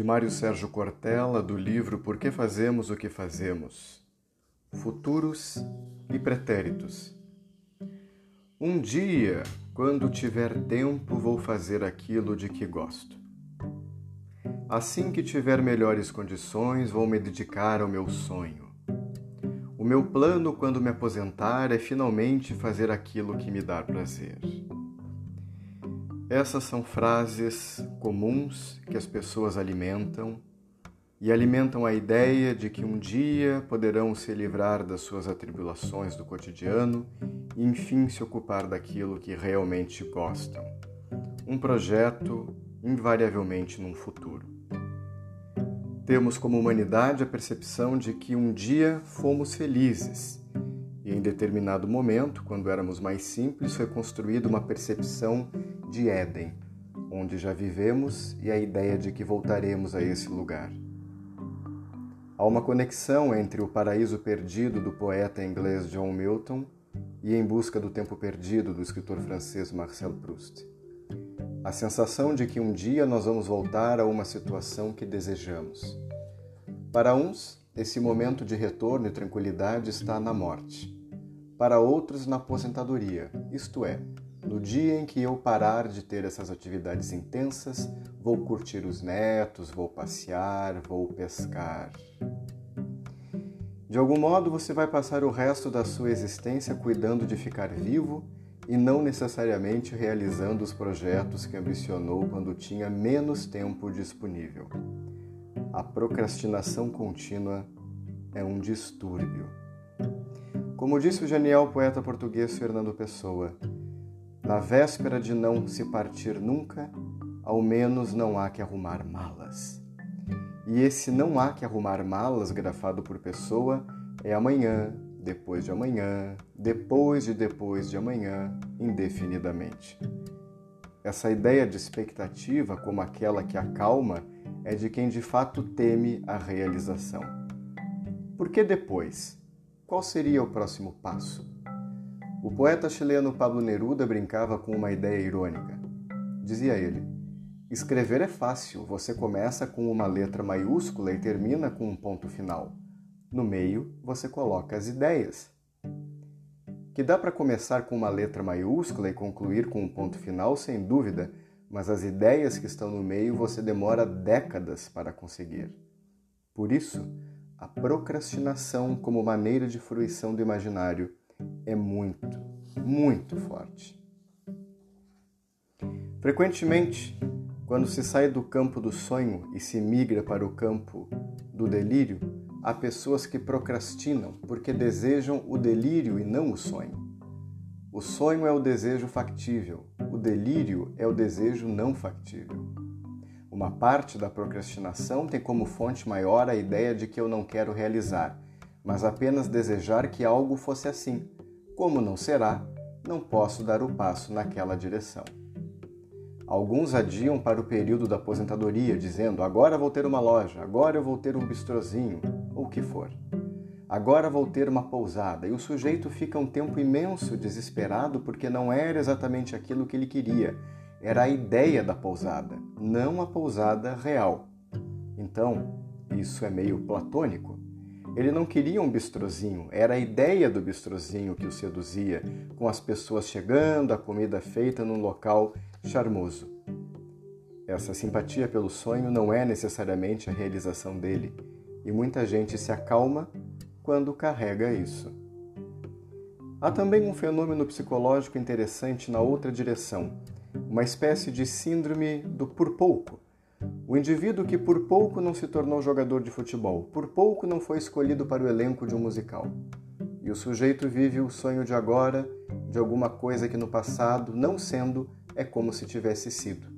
de Mário Sérgio Cortella, do livro Por que Fazemos o que Fazemos? Futuros e Pretéritos. Um dia, quando tiver tempo, vou fazer aquilo de que gosto. Assim que tiver melhores condições, vou me dedicar ao meu sonho. O meu plano, quando me aposentar, é finalmente fazer aquilo que me dá prazer. Essas são frases comuns que as pessoas alimentam e alimentam a ideia de que um dia poderão se livrar das suas atribulações do cotidiano e enfim se ocupar daquilo que realmente gostam. Um projeto invariavelmente num futuro. Temos como humanidade a percepção de que um dia fomos felizes e em determinado momento, quando éramos mais simples, foi construída uma percepção de Éden, onde já vivemos e a ideia de que voltaremos a esse lugar. Há uma conexão entre o paraíso perdido do poeta inglês John Milton e Em Busca do Tempo Perdido do escritor francês Marcel Proust. A sensação de que um dia nós vamos voltar a uma situação que desejamos. Para uns, esse momento de retorno e tranquilidade está na morte. Para outros, na aposentadoria, isto é, no dia em que eu parar de ter essas atividades intensas, vou curtir os netos, vou passear, vou pescar. De algum modo, você vai passar o resto da sua existência cuidando de ficar vivo e não necessariamente realizando os projetos que ambicionou quando tinha menos tempo disponível. A procrastinação contínua é um distúrbio. Como disse o genial poeta português Fernando Pessoa, na véspera de não se partir nunca, ao menos não há que arrumar malas. E esse não há que arrumar malas, grafado por pessoa, é amanhã, depois de amanhã, depois de depois de amanhã, indefinidamente. Essa ideia de expectativa, como aquela que acalma, é de quem de fato teme a realização. Por que depois? Qual seria o próximo passo? O poeta chileno Pablo Neruda brincava com uma ideia irônica. Dizia ele: Escrever é fácil, você começa com uma letra maiúscula e termina com um ponto final. No meio, você coloca as ideias. Que dá para começar com uma letra maiúscula e concluir com um ponto final, sem dúvida, mas as ideias que estão no meio você demora décadas para conseguir. Por isso, a procrastinação como maneira de fruição do imaginário é muito, muito forte. Frequentemente, quando se sai do campo do sonho e se migra para o campo do delírio, há pessoas que procrastinam porque desejam o delírio e não o sonho. O sonho é o desejo factível, o delírio é o desejo não factível. Uma parte da procrastinação tem como fonte maior a ideia de que eu não quero realizar, mas apenas desejar que algo fosse assim. Como não será, não posso dar o passo naquela direção. Alguns adiam para o período da aposentadoria, dizendo: agora vou ter uma loja, agora eu vou ter um bistrozinho, ou o que for. Agora vou ter uma pousada, e o sujeito fica um tempo imenso desesperado porque não era exatamente aquilo que ele queria, era a ideia da pousada, não a pousada real. Então, isso é meio platônico. Ele não queria um bistrozinho, era a ideia do bistrozinho que o seduzia, com as pessoas chegando, a comida feita num local charmoso. Essa simpatia pelo sonho não é necessariamente a realização dele, e muita gente se acalma quando carrega isso. Há também um fenômeno psicológico interessante na outra direção, uma espécie de síndrome do por pouco o indivíduo que por pouco não se tornou jogador de futebol, por pouco não foi escolhido para o elenco de um musical. E o sujeito vive o sonho de agora, de alguma coisa que no passado, não sendo, é como se tivesse sido.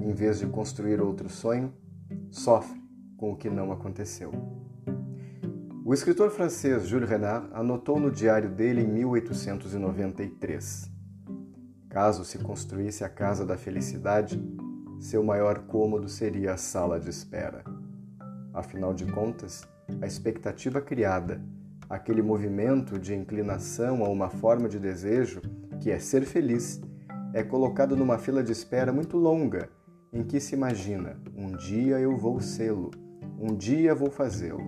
Em vez de construir outro sonho, sofre com o que não aconteceu. O escritor francês Jules Renard anotou no diário dele em 1893: Caso se construísse a casa da felicidade, seu maior cômodo seria a sala de espera. Afinal de contas, a expectativa criada, aquele movimento de inclinação a uma forma de desejo, que é ser feliz, é colocado numa fila de espera muito longa em que se imagina: um dia eu vou sê-lo, um dia vou fazê-lo.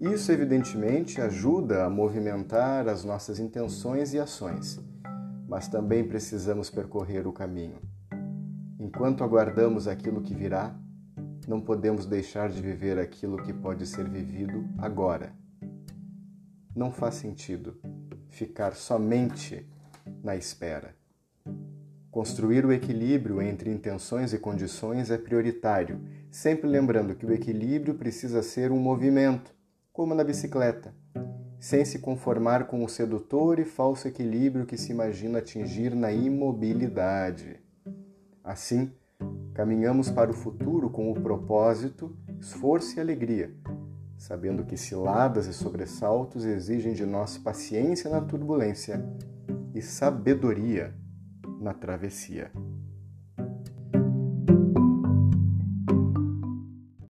Isso, evidentemente, ajuda a movimentar as nossas intenções e ações, mas também precisamos percorrer o caminho. Enquanto aguardamos aquilo que virá, não podemos deixar de viver aquilo que pode ser vivido agora. Não faz sentido ficar somente na espera. Construir o equilíbrio entre intenções e condições é prioritário, sempre lembrando que o equilíbrio precisa ser um movimento, como na bicicleta, sem se conformar com o sedutor e falso equilíbrio que se imagina atingir na imobilidade. Assim, caminhamos para o futuro com o propósito, esforço e alegria, sabendo que ciladas e sobressaltos exigem de nós paciência na turbulência e sabedoria na travessia.